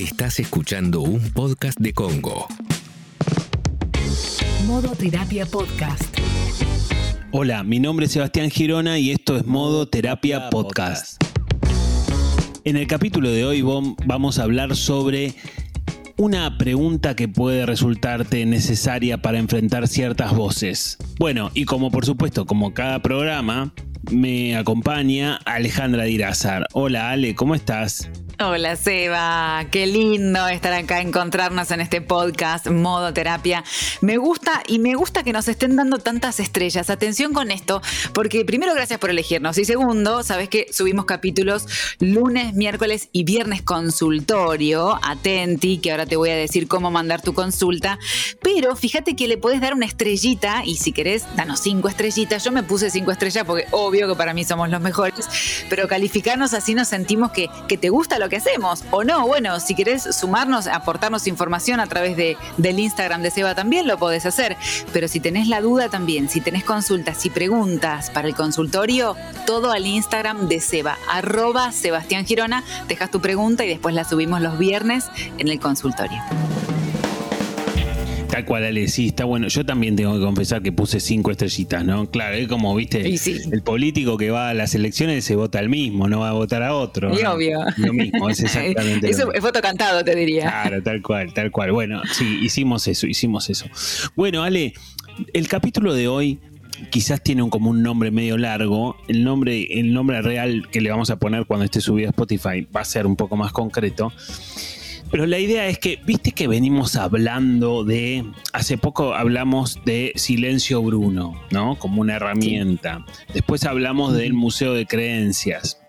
Estás escuchando un podcast de Congo. Modo Terapia Podcast. Hola, mi nombre es Sebastián Girona y esto es Modo Terapia Podcast. En el capítulo de hoy vamos a hablar sobre una pregunta que puede resultarte necesaria para enfrentar ciertas voces. Bueno, y como por supuesto, como cada programa, me acompaña Alejandra Dirázar. Hola Ale, ¿cómo estás? Hola Seba, qué lindo estar acá, encontrarnos en este podcast Modo Terapia. Me gusta y me gusta que nos estén dando tantas estrellas. Atención con esto, porque primero gracias por elegirnos y segundo, sabes que subimos capítulos lunes, miércoles y viernes consultorio. Atenti, que ahora te voy a decir cómo mandar tu consulta. Pero fíjate que le puedes dar una estrellita y si querés, danos cinco estrellitas. Yo me puse cinco estrellas porque obvio que para mí somos los mejores, pero calificarnos así nos sentimos que, que te gusta lo que hacemos. O no, bueno, si querés sumarnos, aportarnos información a través de, del Instagram de Seba también lo podés hacer. Pero si tenés la duda también, si tenés consultas y preguntas para el consultorio, todo al Instagram de Seba, arroba Sebastián Girona, dejas tu pregunta y después la subimos los viernes en el consultorio. Tal cual, Ale, sí, está bueno. Yo también tengo que confesar que puse cinco estrellitas, ¿no? Claro, es como, viste, el político que va a las elecciones se vota al mismo, no va a votar a otro. Y obvio. Lo mismo, es exactamente. Eso es voto cantado, te diría. Claro, tal cual, tal cual. Bueno, sí, hicimos eso, hicimos eso. Bueno, Ale, el capítulo de hoy quizás tiene un, como un nombre medio largo. El nombre, el nombre real que le vamos a poner cuando esté subido a Spotify va a ser un poco más concreto. Pero la idea es que, viste que venimos hablando de, hace poco hablamos de Silencio Bruno, ¿no? Como una herramienta. Después hablamos del Museo de Creencias.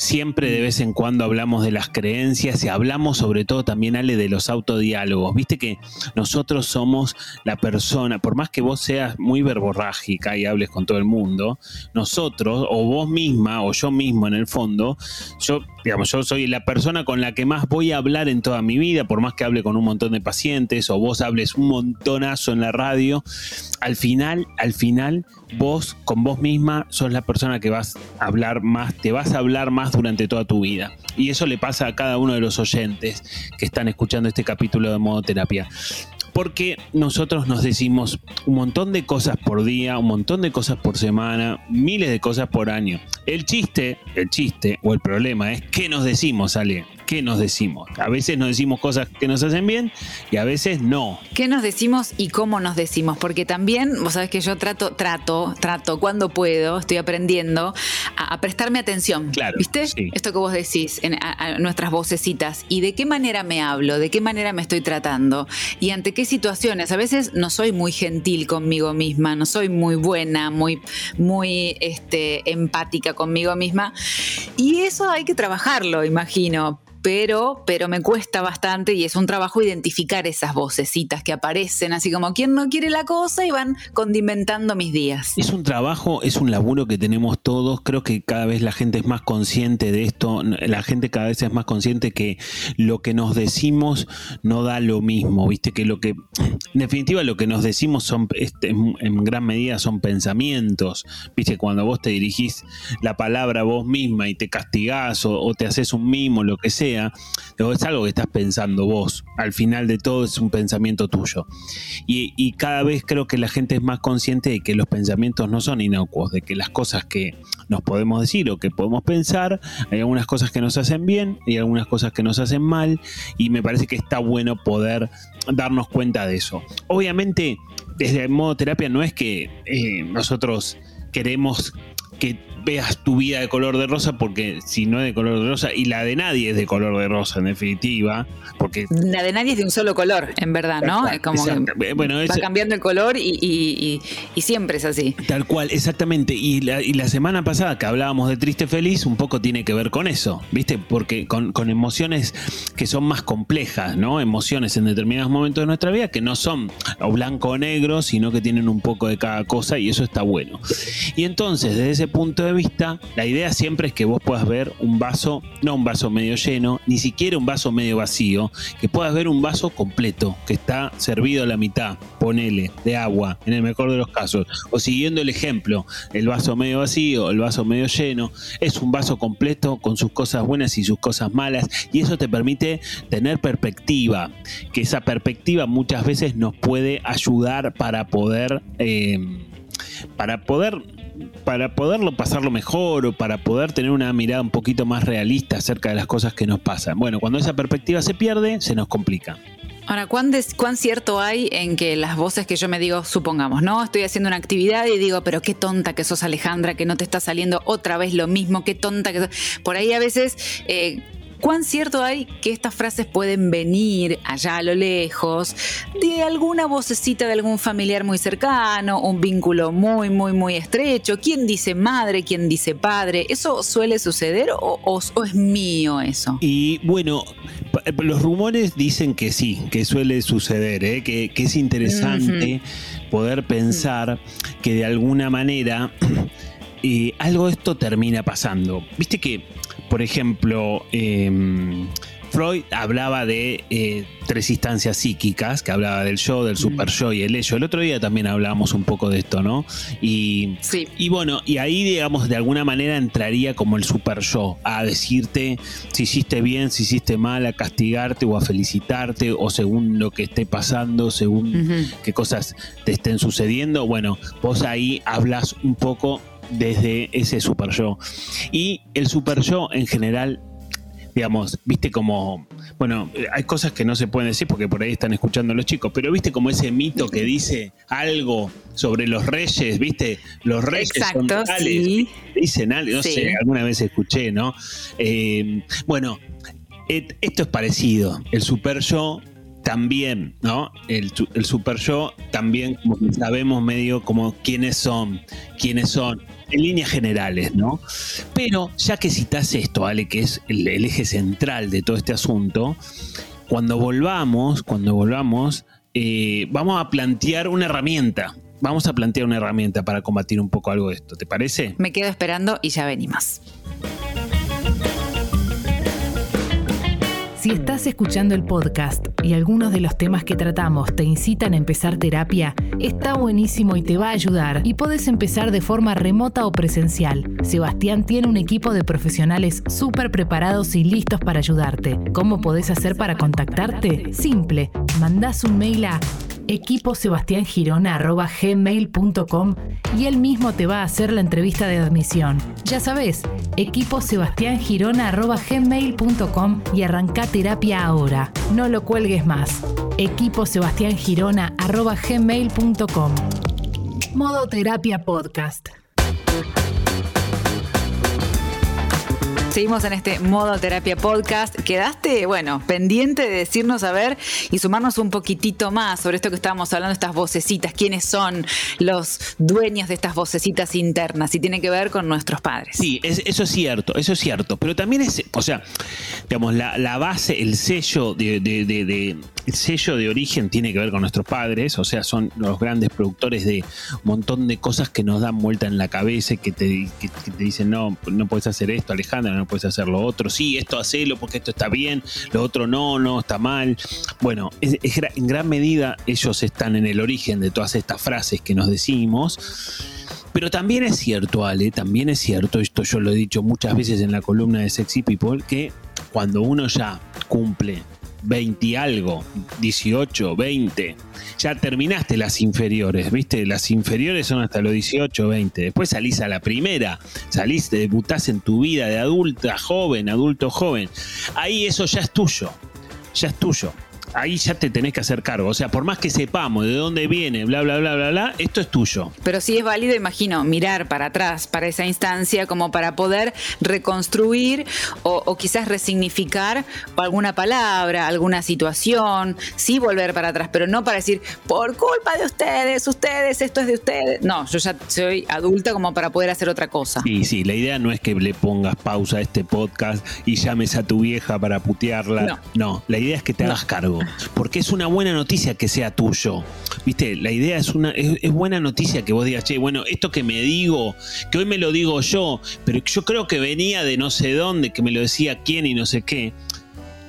Siempre de vez en cuando hablamos de las creencias y hablamos sobre todo también, Ale, de los autodiálogos. Viste que nosotros somos la persona, por más que vos seas muy verborrágica y hables con todo el mundo, nosotros, o vos misma, o yo mismo en el fondo, yo digamos, yo soy la persona con la que más voy a hablar en toda mi vida, por más que hable con un montón de pacientes o vos hables un montonazo en la radio, al final, al final, vos con vos misma sos la persona que vas a hablar más, te vas a hablar más durante toda tu vida. Y eso le pasa a cada uno de los oyentes que están escuchando este capítulo de modo terapia porque nosotros nos decimos un montón de cosas por día, un montón de cosas por semana, miles de cosas por año. El chiste, el chiste o el problema es qué nos decimos, Ale qué nos decimos. A veces nos decimos cosas que nos hacen bien y a veces no. ¿Qué nos decimos y cómo nos decimos? Porque también, vos sabés que yo trato, trato, trato cuando puedo, estoy aprendiendo a, prestarme atención. Claro. ¿Viste? Esto que vos decís, en, a, nuestras vocecitas. ¿Y de qué manera me hablo? ¿De qué manera me estoy tratando? ¿Y ante qué situaciones? A veces no soy muy gentil conmigo misma, no soy muy buena, muy, muy este, empática conmigo misma. Y eso hay que trabajarlo, imagino pero, pero me cuesta bastante y es un trabajo identificar esas vocecitas que aparecen, así como quien no quiere la cosa y van condimentando mis días. Es un trabajo, es un laburo que tenemos todos, creo que cada vez la gente es más consciente de esto, la gente cada vez es más consciente que lo que nos decimos no da lo mismo, viste que lo que, en definitiva lo que nos decimos son, este, en gran medida son pensamientos, viste, cuando vos te dirigís la palabra vos misma y te castigás o te haces un mimo, lo que sea, es algo que estás pensando vos. Al final de todo es un pensamiento tuyo. Y, cada vez creo que la gente es más consciente de que los pensamientos no son inocuos, de que las cosas que nos podemos decir o que podemos pensar, hay algunas cosas que nos hacen bien y algunas cosas que nos hacen mal. Y me parece que está bueno poder darnos cuenta de eso. Obviamente, desde el modo terapia no es que eh, nosotros queremos que veas tu vida de color de rosa, porque si no es de color de rosa, y la de nadie es de color de rosa, en definitiva, porque... La de nadie es de un solo color, en verdad, ¿no? Como bueno, va cambiando el color y, siempre es así. Tal cual, exactamente. Y la, semana pasada que hablábamos de Triste Feliz, un poco tiene que ver con eso, ¿viste? Porque con, con emociones que son más complejas, ¿no? Emociones en determinados momentos de nuestra vida que no son o blanco o negro, sino que tienen un poco de cada cosa y eso está bueno. Y entonces, desde ese punto de vista, la idea siempre es que vos puedas ver un vaso, no un vaso medio lleno, ni siquiera un vaso medio vacío, que puedas ver un vaso completo, que está servido a la mitad, ponele, de agua, en el mejor de los casos. O siguiendo el ejemplo, el vaso medio vacío, el vaso medio lleno, es un vaso completo con sus cosas buenas y sus cosas malas, y eso te permite tener perspectiva, que esa perspectiva muchas veces nos puede ayudar para poder... Eh, para poder para poderlo pasarlo mejor o para poder tener una mirada un poquito más realista acerca de las cosas que nos pasan. Bueno, cuando esa perspectiva se pierde, se nos complica. Ahora, ¿cuán, ¿cuán, cierto hay en que las voces que yo me digo, supongamos, ¿no? Estoy haciendo una actividad y digo, pero qué tonta que sos Alejandra, que no te está saliendo otra vez lo mismo, qué tonta que sos. Por ahí a veces eh, ¿Cuán cierto hay que estas frases pueden venir allá a lo lejos de alguna vocecita de algún familiar muy cercano, un vínculo muy, muy, muy estrecho? ¿Quién dice madre? ¿Quién dice padre? ¿Eso suele suceder o, es mío eso? Y bueno, los rumores dicen que sí, que suele suceder, ¿eh? que, es interesante poder pensar que de alguna manera eh, algo de esto termina pasando. Viste que por ejemplo, em, Freud hablaba de eh, tres instancias psíquicas, que hablaba del yo, del super yo y el ello. El otro día también hablábamos un poco de esto, ¿no? Y, y bueno, y ahí, digamos, de alguna manera entraría como el super yo, a decirte si hiciste bien, si hiciste mal, a castigarte o a felicitarte, o según lo que esté pasando, según qué cosas te estén sucediendo. Bueno, vos ahí hablas un poco desde ese super yo. Y el super yo en general, digamos, viste como, bueno, hay cosas que no se pueden decir porque por ahí están escuchando los chicos, pero viste como ese mito que dice algo sobre los reyes, viste, los reyes son tales, dicen algo, no sé, alguna vez escuché, ¿no? Eh, bueno, esto es parecido, el super yo también, ¿no? El, el, super yo también como que sabemos medio como quiénes son, quiénes son, en líneas generales, ¿no? Pero ya que citas esto, Ale, que es el, eje central de todo este asunto, cuando volvamos, cuando volvamos, eh, vamos a plantear una herramienta. Vamos a plantear una herramienta para combatir un poco algo de esto, ¿te parece? Me quedo esperando y ya venimos. Si estás escuchando el podcast y algunos de los temas que tratamos te incitan a empezar terapia, está buenísimo y te va a ayudar y puedes empezar de forma remota o presencial. Sebastián tiene un equipo de profesionales súper preparados y listos para ayudarte. ¿Cómo podés hacer para contactarte? Simple, mandás un mail a equiposebastiangirona.gmail.com y él mismo te va a hacer la entrevista de admisión. Ya sabes, equiposebastiangirona.gmail.com y arranca terapia ahora. No lo cuelgues más. equiposebastiangirona.gmail.com Modo Terapia Podcast. Seguimos en este modo terapia podcast. Quedaste, bueno, pendiente de decirnos a ver y sumarnos un poquitito más sobre esto que estábamos hablando, estas vocecitas, quiénes son los dueños de estas vocecitas internas y tiene que ver con nuestros padres. Sí, eso es cierto, eso es cierto. Pero también es, o sea, digamos, la, base, el sello de, el sello de origen tiene que ver con nuestros padres, o sea, son los grandes productores de un montón de cosas que nos dan vuelta en la cabeza, te, que te dicen, no, no puedes hacer esto, Alejandra, no puedes hacer lo otro, sí, esto hacelo porque esto está bien, lo otro no, no, está mal. Bueno, en gran medida ellos están en el origen de todas estas frases que nos decimos. Pero también es cierto, Ale, también es cierto, esto yo lo he dicho muchas veces en la columna de Sexy People, que cuando uno ya cumple 20 algo, 18, 20. Ya terminaste las inferiores, ¿viste? Las inferiores son hasta los 18, 20. Después salís a la primera, salís, debutás en tu vida de adulta, joven, adulto, joven. Ahí eso ya es tuyo, ya es tuyo ahí ya te tenés que hacer cargo. O sea, por más que sepamos de dónde viene, bla, bla, bla, bla, bla, esto es tuyo. Pero sí es válido, imagino, mirar para atrás, para esa instancia, como para poder reconstruir o, quizás resignificar alguna palabra, alguna situación, sí volver para atrás, pero no para decir, por culpa de ustedes, ustedes, esto es de ustedes. No, yo ya soy adulta como para poder hacer otra cosa. Sí, sí, la idea no es que le pongas pausa a este podcast y llames a tu vieja para putearla. No, no la idea es que te hagas cargo Porque es una buena noticia que sea tuyo. Viste, la idea es una es, buena noticia que vos digas, che, bueno, esto que me digo, que hoy me lo digo yo, pero yo creo que venía de no sé dónde, que me lo decía quién y no sé qué.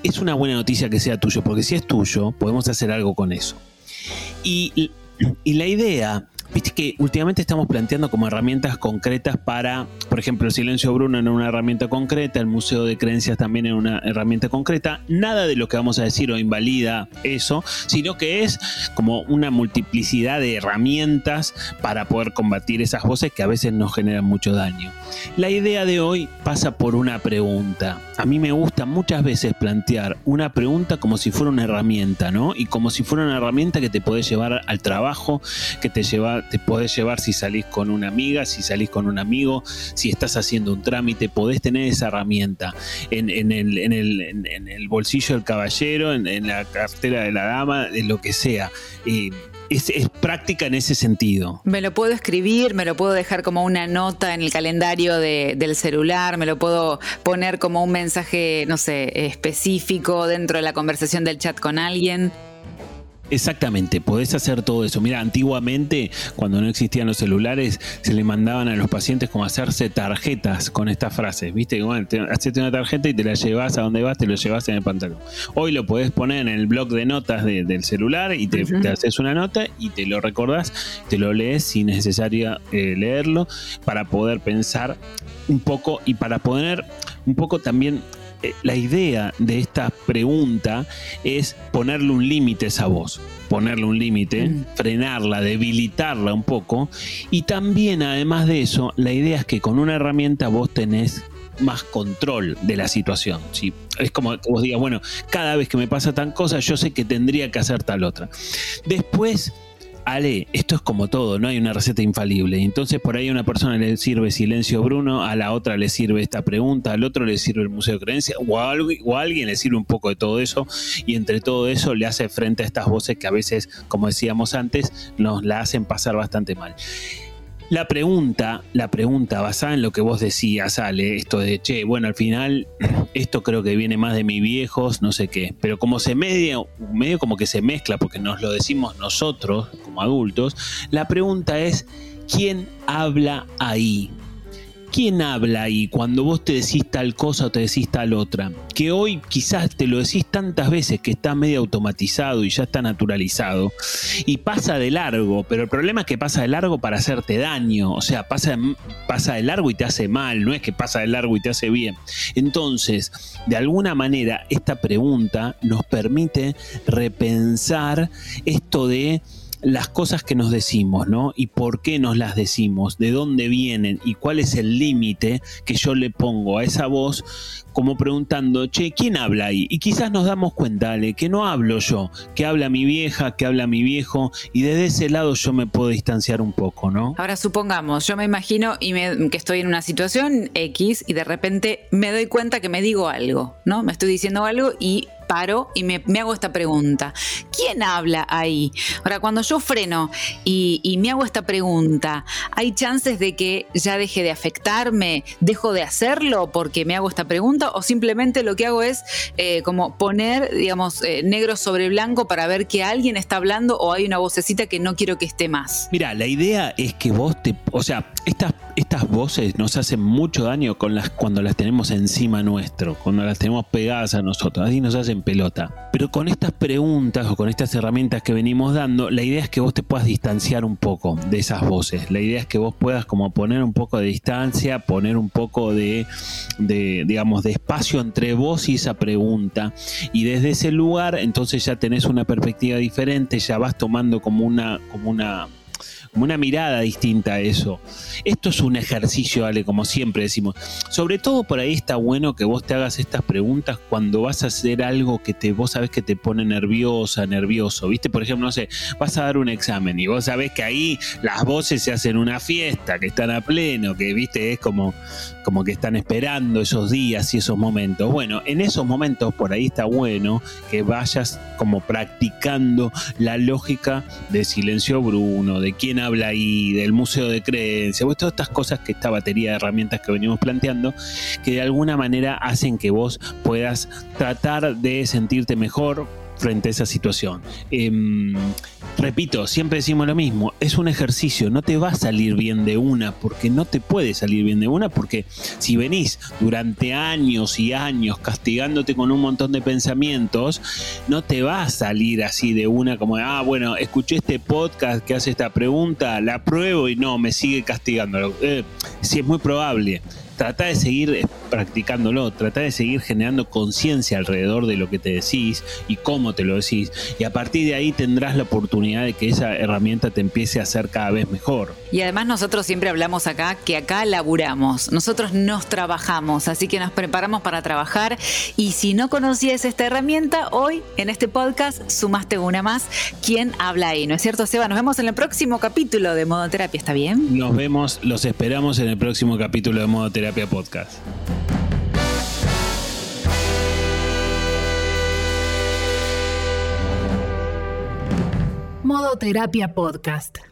Es una buena noticia que sea tuyo, porque si es tuyo, podemos hacer algo con eso. Y, y la idea Viste que últimamente estamos planteando como herramientas concretas para, por ejemplo, el silencio Bruno en una herramienta concreta, el Museo de Creencias también en una herramienta concreta. Nada de lo que vamos a decir o invalida eso, sino que es como una multiplicidad de herramientas para poder combatir esas voces que a veces nos generan mucho daño. La idea de hoy pasa por una pregunta. A mí me gusta muchas veces plantear una pregunta como si fuera una herramienta, ¿no? Y como si fuera una herramienta que te puede llevar al trabajo, que te lleva te podés llevar si salís con una amiga, si salís con un amigo, si estás haciendo un trámite, podés tener esa herramienta en, el, bolsillo del caballero, en, la cartera de la dama, en lo que sea. es, práctica en ese sentido. Me lo puedo escribir, me lo puedo dejar como una nota en el calendario del celular, me lo puedo poner como un mensaje, no sé, específico dentro de la conversación del chat con alguien. Exactamente, podés hacer todo eso. Mira, antiguamente, cuando no existían los celulares, se le mandaban a los pacientes como hacerse tarjetas con estas frases. Viste, bueno, hacete una tarjeta y te la llevas a donde vas, te lo llevas en el pantalón. Hoy lo podés poner en el blog de notas del celular y te, haces una nota y te lo recordás, te lo lees sin necesario eh, leerlo para poder pensar un poco y para poner un poco también la idea de esta pregunta es ponerle un límite a esa voz, ponerle un límite, mm. frenarla, debilitarla un poco. Y también, además de eso, la idea es que con una herramienta vos tenés más control de la situación. ¿sí? Es como que vos digas, bueno, cada vez que me pasa tan cosa, yo sé que tendría que hacer tal otra. Después Ale, esto es como todo, no hay una receta infalible. Entonces por ahí a una persona le sirve silencio Bruno, a la otra le sirve esta pregunta, al otro le sirve el Museo de Creencia, o a, o a alguien le sirve un poco de todo eso, y entre todo eso le hace frente a estas voces que a veces, como decíamos antes, nos la hacen pasar bastante mal. La pregunta, la pregunta basada en lo que vos decías, Ale, esto de, che, bueno, al final esto creo que viene más de mis viejos, no sé qué, pero como se medio, medio como que se mezcla porque nos lo decimos nosotros como adultos, la pregunta es, ¿quién habla ahí? ¿Quién habla ahí cuando vos te decís tal cosa o te decís tal otra? Que hoy quizás te lo decís tantas veces que está medio automatizado y ya está naturalizado y pasa de largo, pero el problema es que pasa de largo para hacerte daño, o sea, pasa, pasa de largo y te hace mal, no es que pasa de largo y te hace bien. Entonces, de alguna manera, esta pregunta nos permite repensar esto de las cosas que nos decimos, ¿no? Y por qué nos las decimos, de dónde vienen y cuál es el límite que yo le pongo a esa voz, como preguntando, che, ¿quién habla ahí? Y quizás nos damos cuenta, Ale, que no hablo yo, que habla mi vieja, que habla mi viejo, y desde ese lado yo me puedo distanciar un poco, ¿no? Ahora supongamos, yo me imagino y que estoy en una situación X y de repente me doy cuenta que me digo algo, ¿no? Me estoy diciendo algo y paro y me, hago esta pregunta. ¿Quién habla ahí? Ahora, cuando yo freno y, me hago esta pregunta, ¿hay chances de que ya deje de afectarme? ¿Dejo de hacerlo porque me hago esta pregunta? ¿O simplemente lo que hago es eh, como poner, digamos, eh, negro sobre blanco para ver que alguien está hablando o hay una vocecita que no quiero que esté más? Mira, la idea es que vos te... O sea, estas, estas voces nos hacen mucho daño con las, cuando las tenemos encima nuestro, cuando las tenemos pegadas a nosotros. Así nos pelota. Pero con estas preguntas o con estas herramientas que venimos dando, la idea es que vos te puedas distanciar un poco de esas voces. La idea es que vos puedas como poner un poco de distancia, poner un poco de, de digamos, de espacio entre vos y esa pregunta. Y desde ese lugar, entonces ya tenés una perspectiva diferente, ya vas tomando como una, como una como una mirada distinta a eso. Esto es un ejercicio, Ale, como siempre decimos. Sobre todo por ahí está bueno que vos te hagas estas preguntas cuando vas a hacer algo que te, vos sabés que te pone nerviosa, nervioso. ¿Viste? Por ejemplo, no sé, vas a dar un examen y vos sabés que ahí las voces se hacen una fiesta, que están a pleno, que viste, es como, como que están esperando esos días y esos momentos. Bueno, en esos momentos por ahí está bueno que vayas como practicando la lógica de silencio Bruno, de quién habla ahí, del museo de creencias, pues todas estas cosas que esta batería de herramientas que venimos planteando, que de alguna manera hacen que vos puedas tratar de sentirte mejor, frente a esa situación. Em, repito, siempre decimos lo mismo, es un ejercicio, no te va a salir bien de una, porque no te puede salir bien de una, porque si venís durante años y años castigándote con un montón de pensamientos, no te va a salir así de una como, ah, bueno, escuché este podcast que hace esta pregunta, la pruebo y no, me sigue castigando. Eh, sí, es muy probable trata de seguir eh, practicándolo, trata de seguir generando conciencia alrededor de lo que te decís y cómo te lo decís. Y a partir de ahí tendrás la oportunidad de que esa herramienta te empiece a hacer cada vez mejor. Y además nosotros siempre hablamos acá que acá laburamos, nosotros nos trabajamos, así que nos preparamos para trabajar. Y si no conocías esta herramienta, hoy en este podcast sumaste una más. ¿Quién habla ahí? ¿No es cierto, Seba? Nos vemos en el próximo capítulo de Modoterapia, ¿está bien? Nos vemos, los esperamos en el próximo capítulo de Modoterapia Podcast. Modo Terapia Podcast.